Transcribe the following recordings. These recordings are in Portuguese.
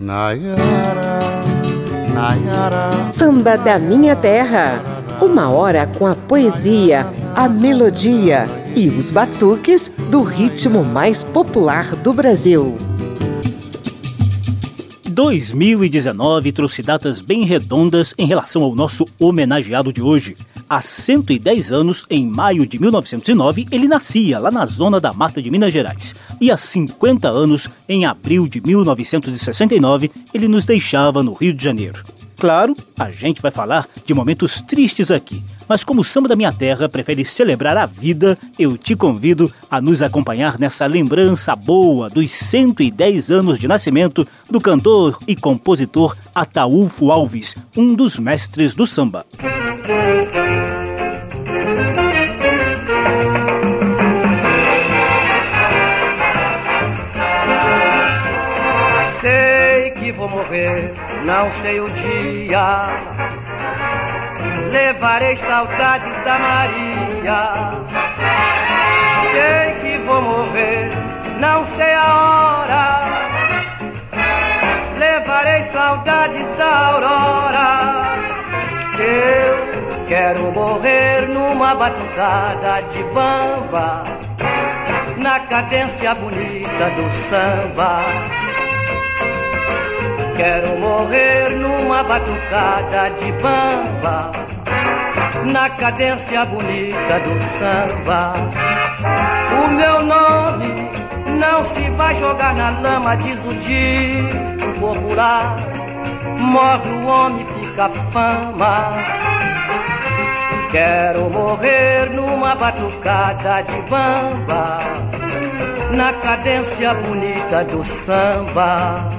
Nayara, Nayara. Samba da minha terra. Uma hora com a poesia, a melodia e os batuques do ritmo mais popular do Brasil. 2019 trouxe datas bem redondas em relação ao nosso homenageado de hoje. Há 110 anos, em maio de 1909, ele nascia lá na zona da Mata de Minas Gerais. E há 50 anos, em abril de 1969, ele nos deixava no Rio de Janeiro. Claro, a gente vai falar de momentos tristes aqui, mas como o samba da minha terra prefere celebrar a vida, eu te convido a nos acompanhar nessa lembrança boa dos 110 anos de nascimento do cantor e compositor Ataúfo Alves, um dos mestres do samba. vou morrer, não sei o dia. Levarei saudades da Maria. Sei que vou morrer, não sei a hora. Levarei saudades da aurora. Eu quero morrer numa batucada de bamba, na cadência bonita do samba Quero morrer numa batucada de bamba, na cadência bonita do samba. O meu nome não se vai jogar na lama, diz o dito popular. Morre o homem, fica fama. Quero morrer numa batucada de bamba, na cadência bonita do samba.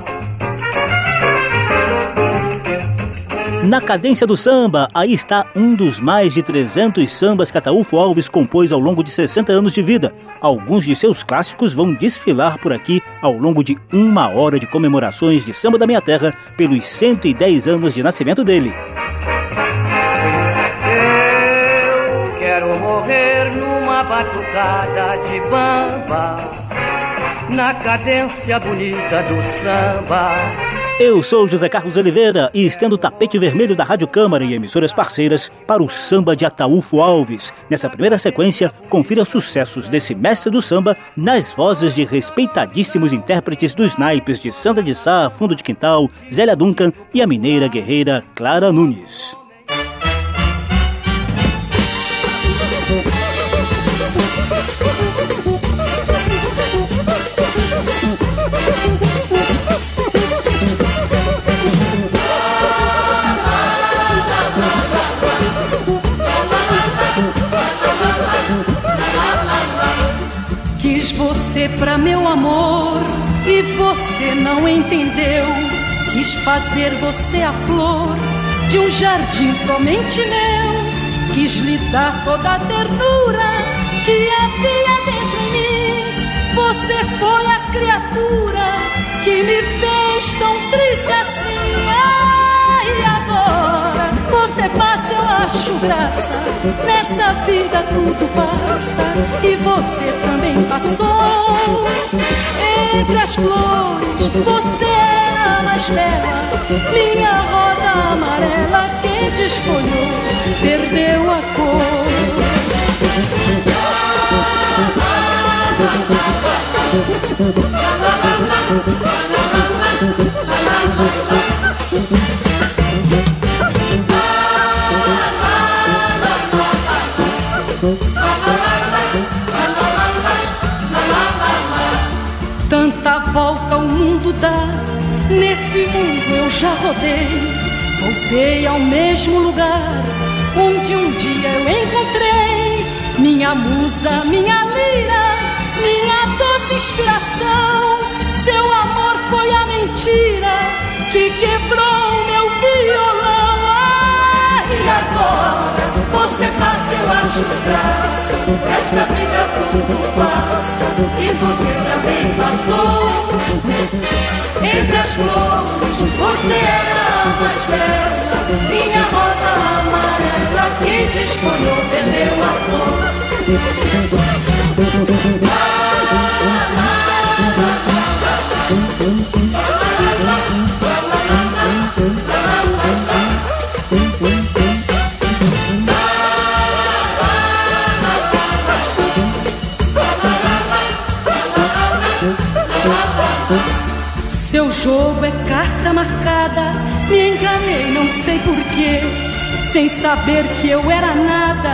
Na cadência do samba, aí está um dos mais de 300 sambas que Ataúfo Alves compôs ao longo de 60 anos de vida. Alguns de seus clássicos vão desfilar por aqui ao longo de uma hora de comemorações de Samba da Minha Terra pelos 110 anos de nascimento dele. Eu quero morrer numa batucada de bamba, na cadência bonita do samba eu sou José Carlos Oliveira e estendo o tapete vermelho da Rádio Câmara e emissoras parceiras para o samba de Ataúfo Alves. Nessa primeira sequência, confira sucessos desse mestre do samba nas vozes de respeitadíssimos intérpretes dos naipes de Santa de Sá, Fundo de Quintal, Zélia Duncan e a mineira guerreira Clara Nunes. Você pra meu amor e você não entendeu. Quis fazer você a flor de um jardim somente meu. Quis lhe dar toda a ternura que havia dentro em mim. Você foi a criatura que me fez tão triste assim. Passa, eu acho graça. Nessa vida tudo passa e você também passou. Entre as flores, você era a mais bela. Minha rosa amarela, quem te escolheu, perdeu a cor. Dá, nesse mundo eu já rodei. Voltei ao mesmo lugar onde um dia eu encontrei minha musa, minha lira, minha doce inspiração. Seu amor foi a mentira que quebrou meu violão. Ai, e agora você passa, eu acho graça. Essa briga tudo passa e você Entre as flores, você era a mais bela. Minha rosa amarela, quem te escolheu, perdeu a cor. Ah, ah, ah, marcada. Me enganei, não sei porquê. Sem saber que eu era nada,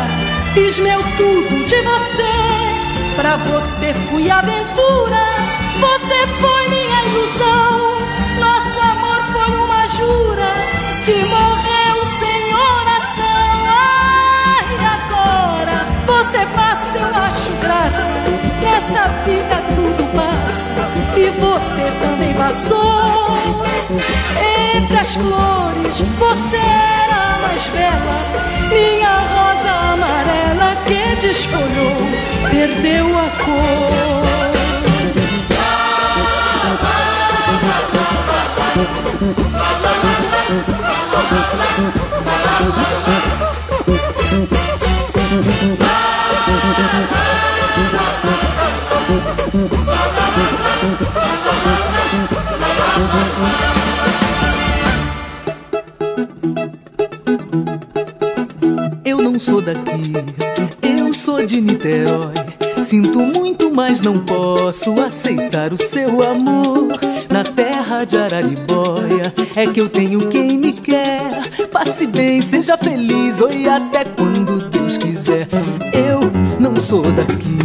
fiz meu tudo de você. Pra você fui aventura, você foi minha ilusão. Nosso amor foi uma jura que morreu sem oração. Ai, agora você passa, eu acho graça. Nessa vida tudo passa e você também passou. Entre as flores, você era a mais bela. Minha rosa amarela que desfolhou, perdeu a cor. Eu não sou daqui, eu sou de Niterói. Sinto muito, mas não posso aceitar o seu amor. Na terra de Araribóia é que eu tenho quem me quer. Passe bem, seja feliz, oi até quando Deus quiser. Eu não sou daqui,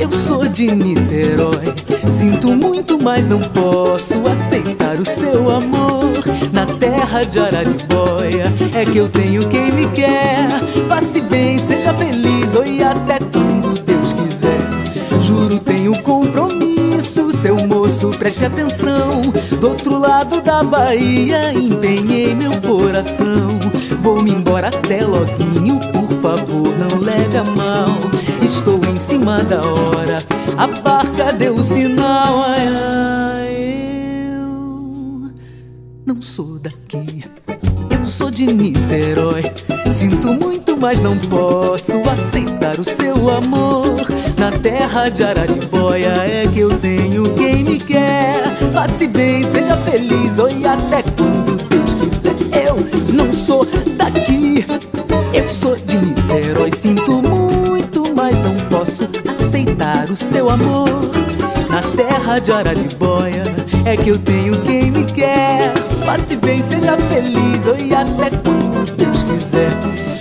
eu sou de Niterói. Sinto muito, mas não posso aceitar o seu amor. Na terra de Araribóia é que eu tenho quem me quer. Passe bem, seja feliz, oi até quando Deus quiser. Juro, tenho compromisso, seu moço, preste atenção. Do outro lado da Bahia, empenhei meu coração. Vou-me embora até loguinho, por favor, não leve a mal. Estou em cima da hora, a barca deu o sinal. Ai, ai, eu não sou daqui, eu sou de Niterói. Sinto muito, mas não posso aceitar o seu amor. Na terra de Araribóia é que eu tenho quem me quer. Passe bem, seja feliz, oi até quando Deus quiser. Eu não sou daqui, eu sou aceitar o seu amor. Na terra de Araribóia é que eu tenho quem me quer. Passe bem, seja feliz, oi até quando Deus quiser.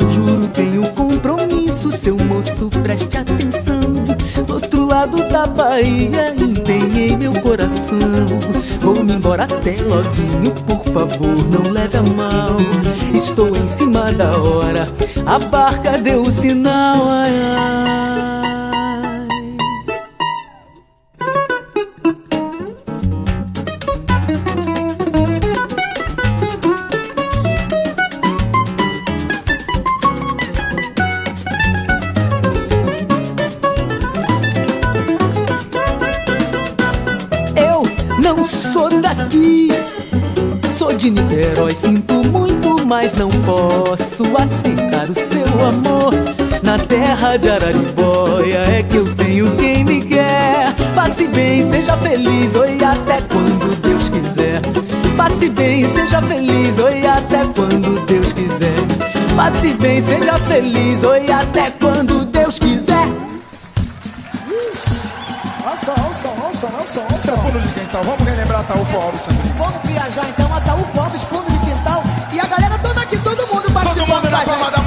Juro, tenho compromisso, seu moço, preste atenção. Do outro lado da Bahia, empenhei meu coração. Vou-me embora até loguinho, por favor, não leve a mal. Estou em cima da hora, a barca deu o sinal. Ai, ai. Terra de Araribóia é que eu tenho quem me quer. Passe bem, seja feliz, oi até quando Deus quiser. Passe bem, seja feliz, oi até quando Deus quiser. Passe bem, seja feliz, oi até quando Deus quiser. Olha só, olha só, olha só, olha fundo de quintal, vamos relembrar Ataúfo Alves também. Vamos viajar então a Ataúfo Alves, fundo de quintal. E a galera toda aqui, todo mundo participando mundo na com a palma gente.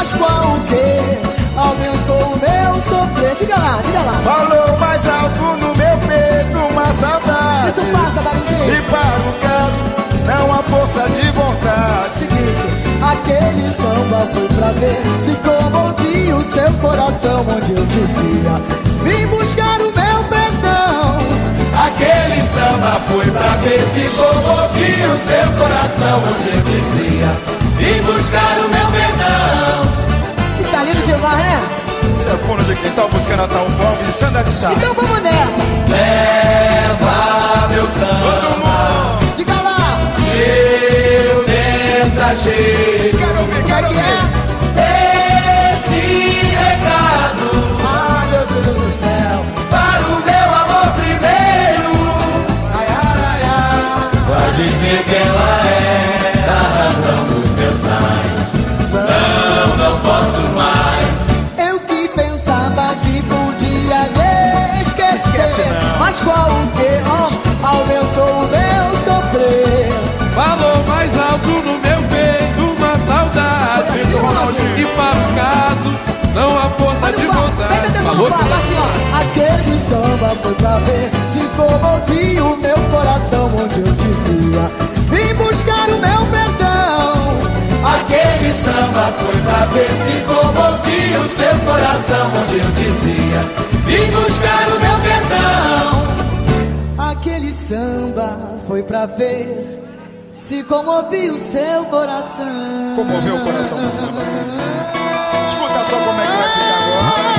Mas qual o que aumentou o meu lá, diga lá. Falou mais alto no meu peito uma saudade. Isso passa, Barulhinho. E para o caso, não há força de vontade. Seguinte, aquele samba foi pra ver se comovia o seu coração, onde eu dizia: Vim buscar o meu perdão. Aquele samba foi pra ver se comovia o seu coração, onde eu dizia: Vim buscar o meu perdão. Que tá lindo demais, né? Isso é fundo de quintal buscando Natal Fogo de Sandra de Sá. Então vamos nessa. Leva meu samba. Todo mundo. Diga lá. Meu mensageiro. Quero ouvir, quero Que sonhos. Não, não posso mais. Eu que pensava que podia esquecer. Mas qual o que, ó, aumentou o meu sofrer Falou mais alto no meu peito uma saudade. Foi assim, Ronaldinho? E para o caso, não há força Olha de vontade. Falou no assim ó Aquele samba foi pra ver se comovia o meu coração Onde eu dizia, Aquele samba foi pra ver se comovia o seu coração, onde eu dizia: Vim buscar o meu perdão. Aquele samba foi pra ver se comovia o seu coração Comoveu o coração do samba, assim. Escuta só como é que vai ficar agora.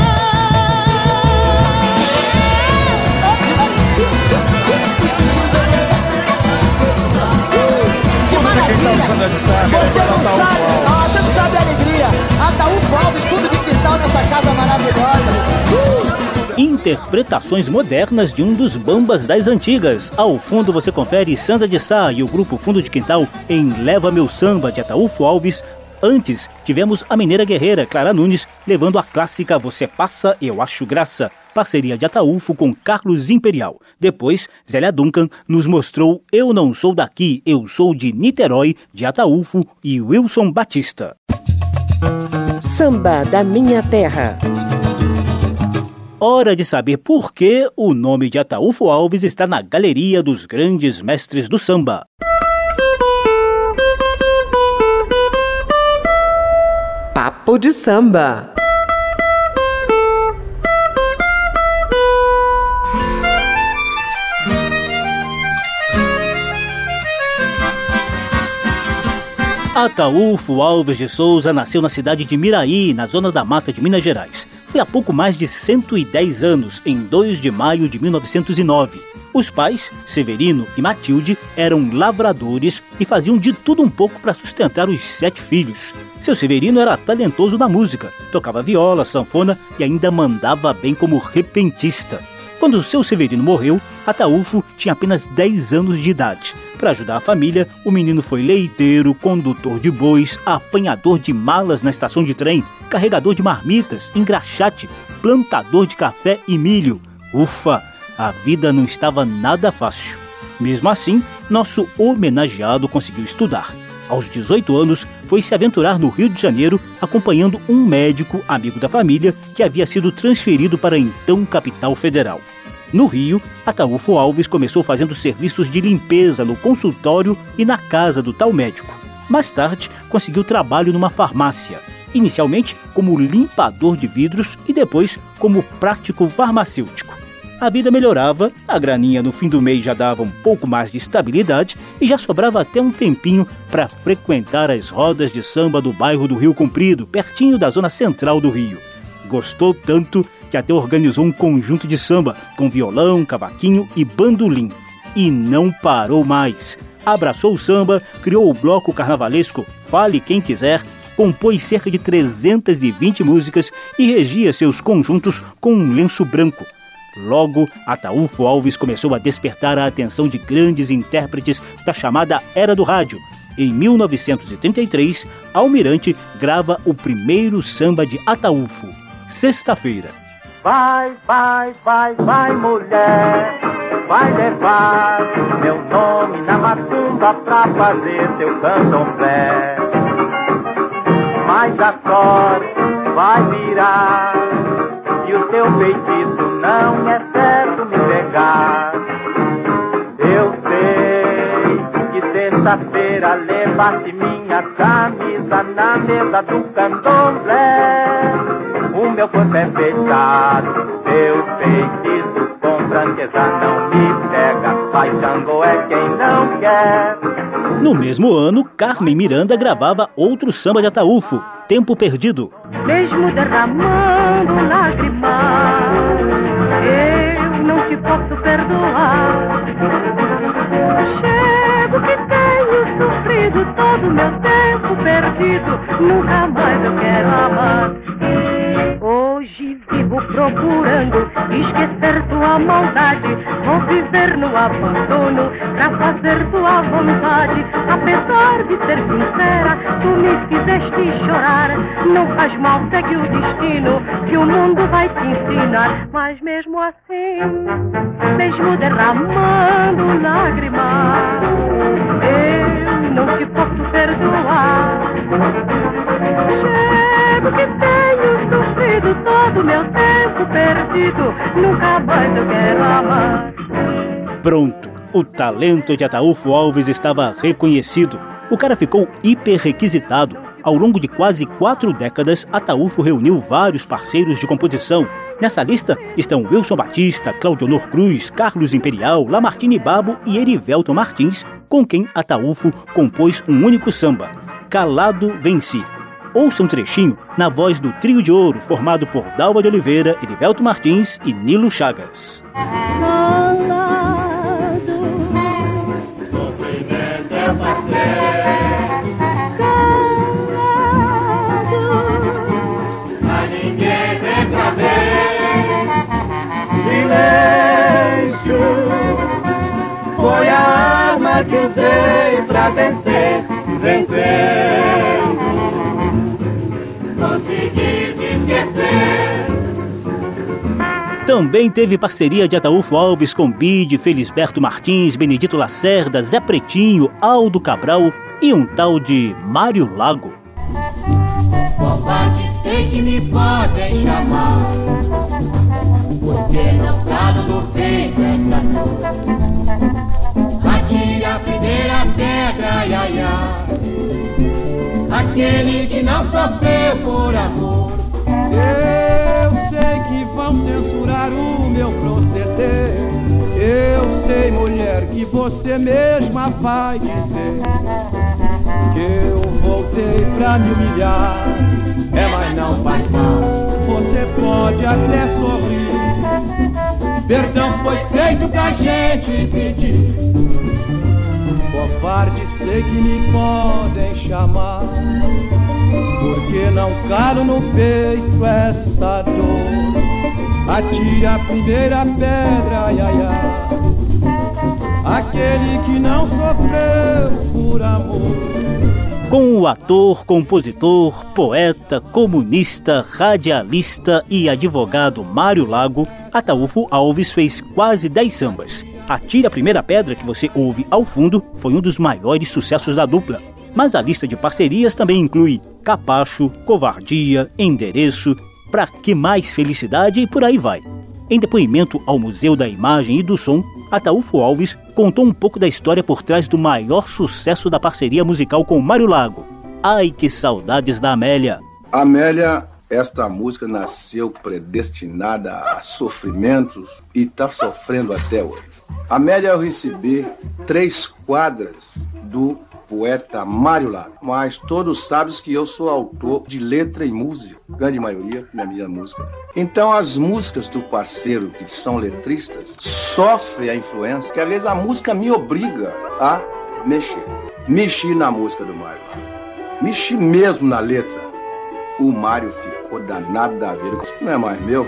Você não sabe, você não sabe a alegria. Ataúfo Alves, fundo de quintal nessa casa maravilhosa. Uh! Interpretações modernas de um dos bambas das antigas. Ao fundo você confere Sandra de Sá e o grupo Fundo de Quintal em Leva Meu Samba de Ataúfo Alves. Antes, tivemos a mineira guerreira Clara Nunes levando a clássica Você Passa, Eu Acho Graça, parceria de Ataúfo com Carlos Imperial. Depois, Zélia Duncan nos mostrou Eu Não Sou Daqui, Eu Sou de Niterói, de Ataúfo e Wilson Batista. Samba da Minha Terra. Hora de saber por que o nome de Ataúfo Alves está na galeria dos grandes mestres do samba. Papo de samba. Ataúfo Alves de Souza nasceu na cidade de Miraí, na zona da mata de Minas Gerais. Foi há pouco mais de 110 anos, em 2 de maio de 1909. Os pais, Severino e Matilde, eram lavradores e faziam de tudo um pouco para sustentar os sete filhos. Seu Severino era talentoso na música, tocava viola, sanfona e ainda mandava bem como repentista. Quando seu Severino morreu, Ataúfo tinha apenas 10 anos de idade. Para ajudar a família, o menino foi leiteiro, condutor de bois, apanhador de malas na estação de trem, carregador de marmitas, engraxate, plantador de café e milho. Ufa, a vida não estava nada fácil. Mesmo assim, nosso homenageado conseguiu estudar. Aos 18 anos, foi se aventurar no Rio de Janeiro acompanhando um médico amigo da família que havia sido transferido para a então capital federal. No Rio, Ataúfo Alves começou fazendo serviços de limpeza no consultório e na casa do tal médico. Mais tarde, conseguiu trabalho numa farmácia, inicialmente como limpador de vidros e depois como prático farmacêutico. A vida melhorava, a graninha no fim do mês já dava um pouco mais de estabilidade e já sobrava até um tempinho para frequentar as rodas de samba do bairro do Rio Comprido, pertinho da zona central do Rio. Gostou tanto que até organizou um conjunto de samba com violão, cavaquinho e bandolim. E não parou mais. Abraçou o samba, criou o bloco carnavalesco Fale Quem Quiser, compôs cerca de 320 músicas e regia seus conjuntos com um lenço branco. Logo, Ataúfo Alves começou a despertar a atenção de grandes intérpretes da chamada Era do Rádio. Em 1933, Almirante grava o primeiro samba de Ataúfo, Sexta-feira. Vai, vai, vai, vai, mulher, vai levar meu nome na macumba pra fazer teu candomblé. Mas a sorte vai virar e o teu feitiço não é certo me pegar. Eu sei que terça-feira levaste minha camisa na mesa do candomblé. Meu corpo é fechado, meu feitiço com franqueza não me pega. Pai Django é quem não quer. No mesmo ano, Carmen Miranda gravava outro samba de Ataúfo, Tempo Perdido. Mesmo derramando lágrimas, eu não te posso perdoar. Chego que tenho sofrido todo meu tempo perdido, nunca mais eu quero amar. Vivo procurando esquecer tua maldade. Vou viver no abandono pra fazer tua vontade. Apesar de ser sincera, tu me fizeste chorar. Não faz mal, segue o destino que o mundo vai te ensinar. Mas mesmo assim, mesmo derramando lágrimas, nunca mais eu quero amar. Pronto, o talento de Ataúfo Alves estava reconhecido. O cara ficou hiper requisitado. Ao longo de quase quatro décadas, Ataúfo reuniu vários parceiros de composição. Nessa lista estão Wilson Batista, Claudionor Cruz, Carlos Imperial, Lamartine Babo e Erivelton Martins, com quem Ataúfo compôs um único samba, Calado Venci. Ouça um trechinho na voz do Trio de Ouro, formado por Dalva de Oliveira, Erivelto Martins e Nilo Chagas. Foi a arma que usei pra vencer, vencer. Também teve parceria de Ataúfo Alves com Bide, Felisberto Martins, Benedito Lacerda, Zé Pretinho, Aldo Cabral e um tal de Mário Lago. Covarde sei que me podem chamar Porque não calo no peito essa dor Atire a primeira pedra, ia, ia. Aquele que não sofreu por amor Eu sei que vão censurar o meu proceder. Eu sei, mulher, que você mesma vai dizer Que eu voltei pra me humilhar. É, mas não faz mal. Você pode até sorrir. Perdão foi feito que a gente pediu Covarde sei que me podem chamar Porque não calo no peito essa dor Atire a primeira pedra, ai, ai, ai. Aquele que não sofreu por amor Com o ator, compositor, poeta, comunista, radialista e advogado Mário Lago, Ataúfo Alves fez quase 10 sambas. Atire a Primeira Pedra, que você ouve ao fundo, foi um dos maiores sucessos da dupla. Mas a lista de parcerias também inclui Capacho, Covardia, Endereço, Pra Que Mais Felicidade e por aí vai. Em depoimento ao Museu da Imagem e do Som, Ataúfo Alves contou um pouco da história por trás do maior sucesso da parceria musical com Mário Lago. Ai que saudades da Amélia! Amélia, esta música nasceu predestinada a sofrimentos e está sofrendo até hoje. Amélia eu recebi três quadras do poeta Mário Lago, mas todos sabem que eu sou autor de letra e música, grande maioria na minha música. Então as músicas do parceiro que são letristas sofrem a influência, que às vezes a música me obriga a mexer. Mexi na música do Mário Lago, mexi mesmo na letra. O Mário ficou danado da vida, isso não é mais meu.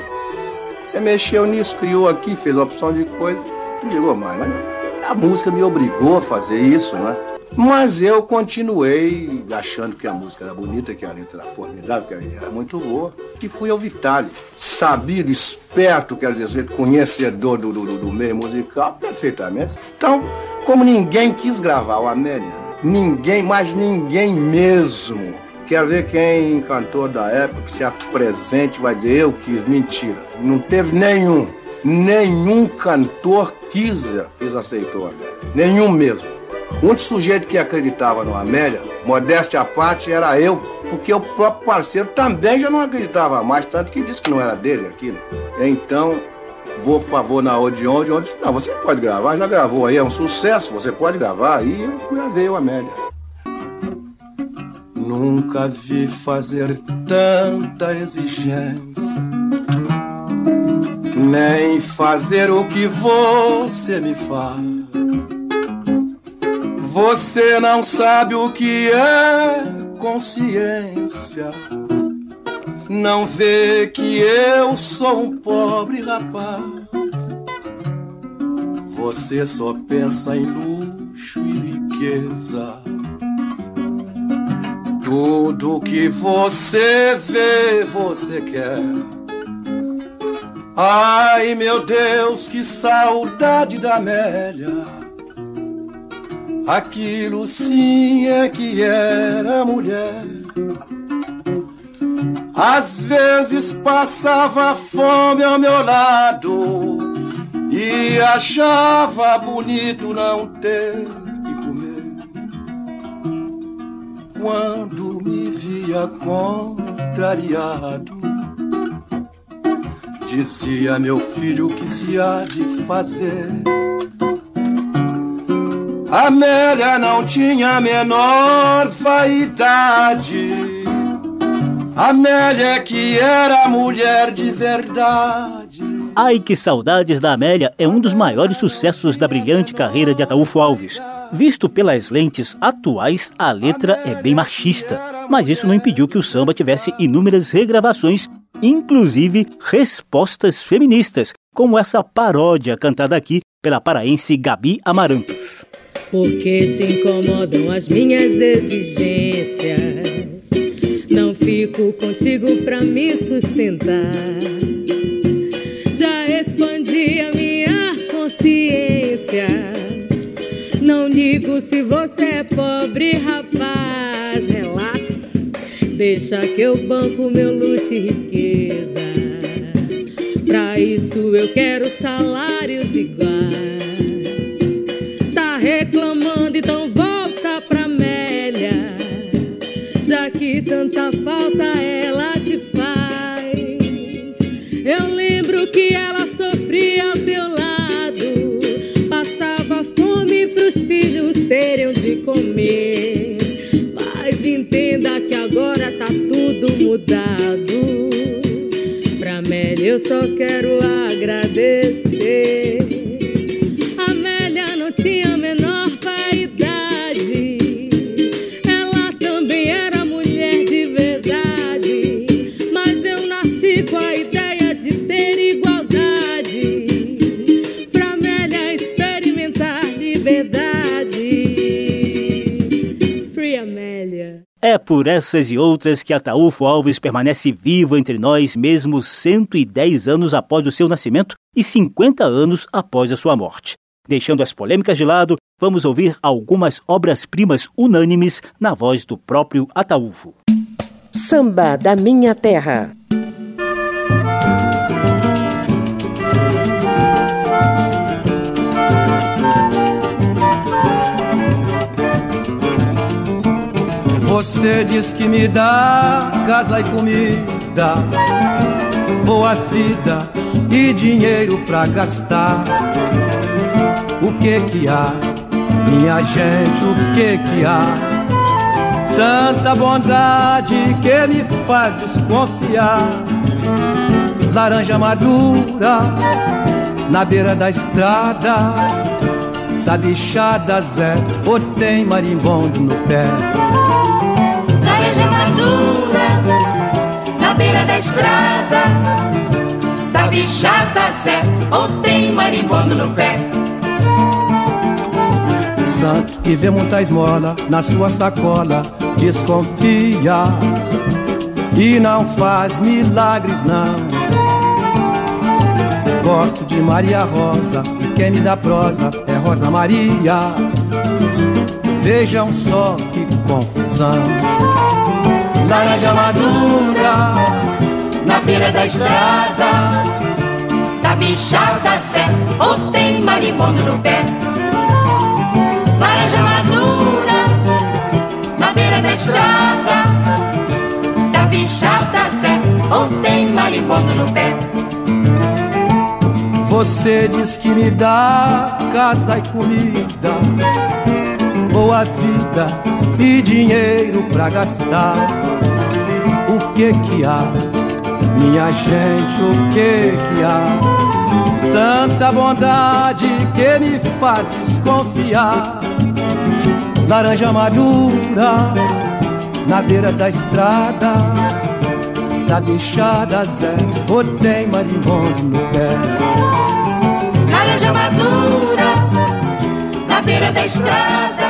Você mexeu nisso, criou aqui, fez opção de coisa. Digo, "Ô, Mário, mas a música me obrigou a fazer isso, né? Mas eu continuei achando que a música era bonita, que a letra era formidável, que a letra era muito boa. E fui ao Vitale. Sabido, esperto, quer dizer, conhecedor do, do, do meio musical, perfeitamente. Então, como ninguém quis gravar o Amélia, ninguém, mas ninguém mesmo. Quer ver quem cantor da época que se apresente vai dizer eu quis. Mentira. Não teve nenhum. nenhum cantor quis, quis aceitou a Amélia. Nenhum mesmo. O único sujeito que acreditava no Amélia, modéstia à parte, era eu, porque o próprio parceiro também já não acreditava mais, tanto que disse que não era dele aquilo. Então, vou favor na Odeon, Odeon disse, não, você pode gravar, já gravou aí, é um sucesso, você pode gravar. E eu gravei o Amélia. Nunca vi fazer tanta exigência, nem fazer o que você me faz. Você não sabe o que é consciência. Não vê que eu sou um pobre rapaz. Você só pensa em luxo e riqueza. Tudo que você vê, você quer. Ai meu Deus, que saudade da Amélia. Aquilo sim é que era mulher. Às vezes passava fome ao meu lado e achava bonito não ter quando me via contrariado. Dizia meu filho que se há de fazer. Amélia não tinha a menor vaidade. Amélia que era mulher de verdade. Ai que saudades da Amélia é um dos maiores sucessos da brilhante carreira de Ataúfo Alves. Visto pelas lentes atuais, a letra é bem machista, mas isso não impediu que o samba tivesse inúmeras regravações, inclusive respostas feministas, como essa paródia cantada aqui pela paraense Gabi Amarantos. Por que te incomodam as minhas exigências? Não fico contigo pra me sustentar. Já expandi a minha consciência não ligo se você é pobre, rapaz. Relaxa, deixa que eu banco meu luxo e riqueza. Pra isso eu quero salários iguais. Tá reclamando, então volta pra Amélia. Já que tanta falta ela te faz. Eu lembro que ela Amélia É por essas e outras que Ataúfo Alves permanece vivo entre nós mesmo 110 anos após o seu nascimento e 50 anos após a sua morte. Deixando as polêmicas de lado, vamos ouvir algumas obras-primas unânimes na voz do próprio Ataúfo. Samba da Minha Terra. Você diz que me dá casa e comida, boa vida e dinheiro pra gastar. O que que há, minha gente, o que que há? Tanta bondade que me faz desconfiar. Laranja madura na beira da estrada, tá bichada Zé, ou tem marimbondo no pé? laranja madura na beira da estrada. Da bichada Zé, ou tem marimbondo no pé. Santo que vê muita esmola na sua sacola, desconfia e não faz milagres não. Gosto de Maria Rosa quem me dá prosa é Rosa Maria. Vejam só que confusão. Laranja madura na beira da estrada. Da bichada Zé, ou tem marimbondo no pé. Laranja madura, na beira da estrada, da bichada Zé, ou tem marimbondo no pé. Você diz que me dá casa e comida, boa vida e dinheiro pra gastar. O que que há, minha gente, o que que há? Tanta bondade que me faz desconfiar. Laranja madura na beira da estrada, da bichada Zé, ou tem marimbondo no pé. Beira da estrada,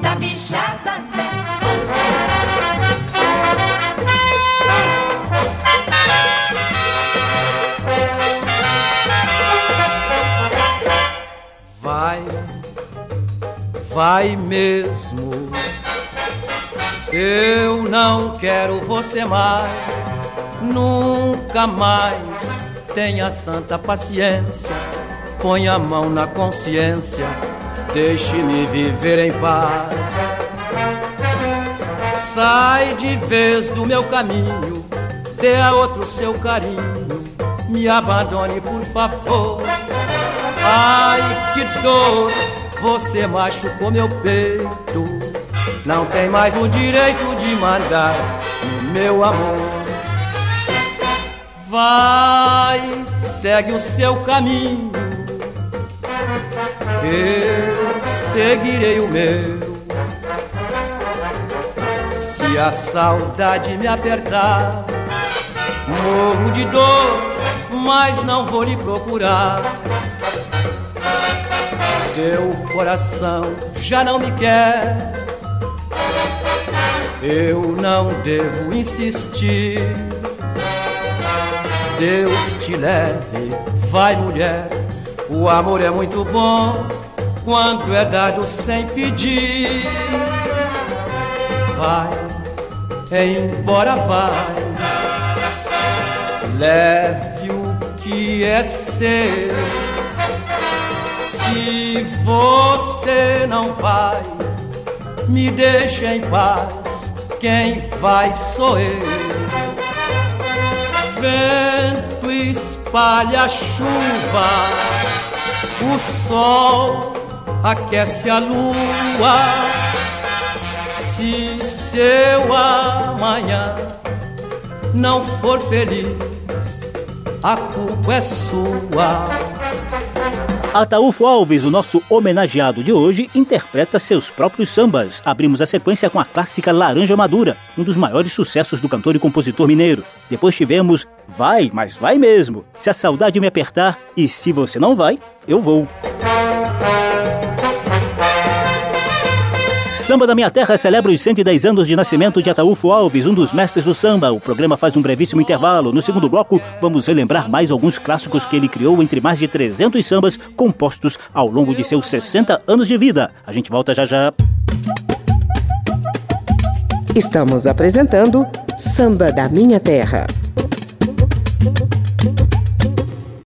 da bichada. Vai, vai mesmo. Eu não quero você mais, nunca mais. Tenha santa paciência, põe a mão na consciência, deixe-me viver em paz. Sai de vez do meu caminho, dê a outro seu carinho, me abandone por favor. Ai, que dor, você machucou meu peito. Não tem mais o direito de mandar no meu amor. Vai, segue o seu caminho. Eu seguirei o meu. Se a saudade me apertar, morro de dor, mas não vou lhe procurar teu coração já não me quer. Eu não devo insistir. Deus te leve, vai mulher. O amor é muito bom quando é dado sem pedir. Vai, é embora vai. Leve o que é seu. Se você não vai, me deixe em paz. Quem vai sou eu. Vento espalha chuva, o sol aquece a lua. Se seu amanhã não for feliz, a culpa é sua. Ataúfo Alves, o nosso homenageado de hoje, interpreta seus próprios sambas. Abrimos a sequência com a clássica Laranja Madura, um dos maiores sucessos do cantor e compositor mineiro. Depois tivemos Vai, mas vai mesmo. Se a saudade me apertar e se você não vai, eu vou. Samba da Minha Terra celebra os 110 anos de nascimento de Ataúfo Alves, um dos mestres do samba. O programa faz um brevíssimo intervalo. No segundo bloco, vamos relembrar mais alguns clássicos que ele criou entre mais de 300 sambas compostos ao longo de seus 60 anos de vida. A gente volta já já. Estamos apresentando Samba da Minha Terra.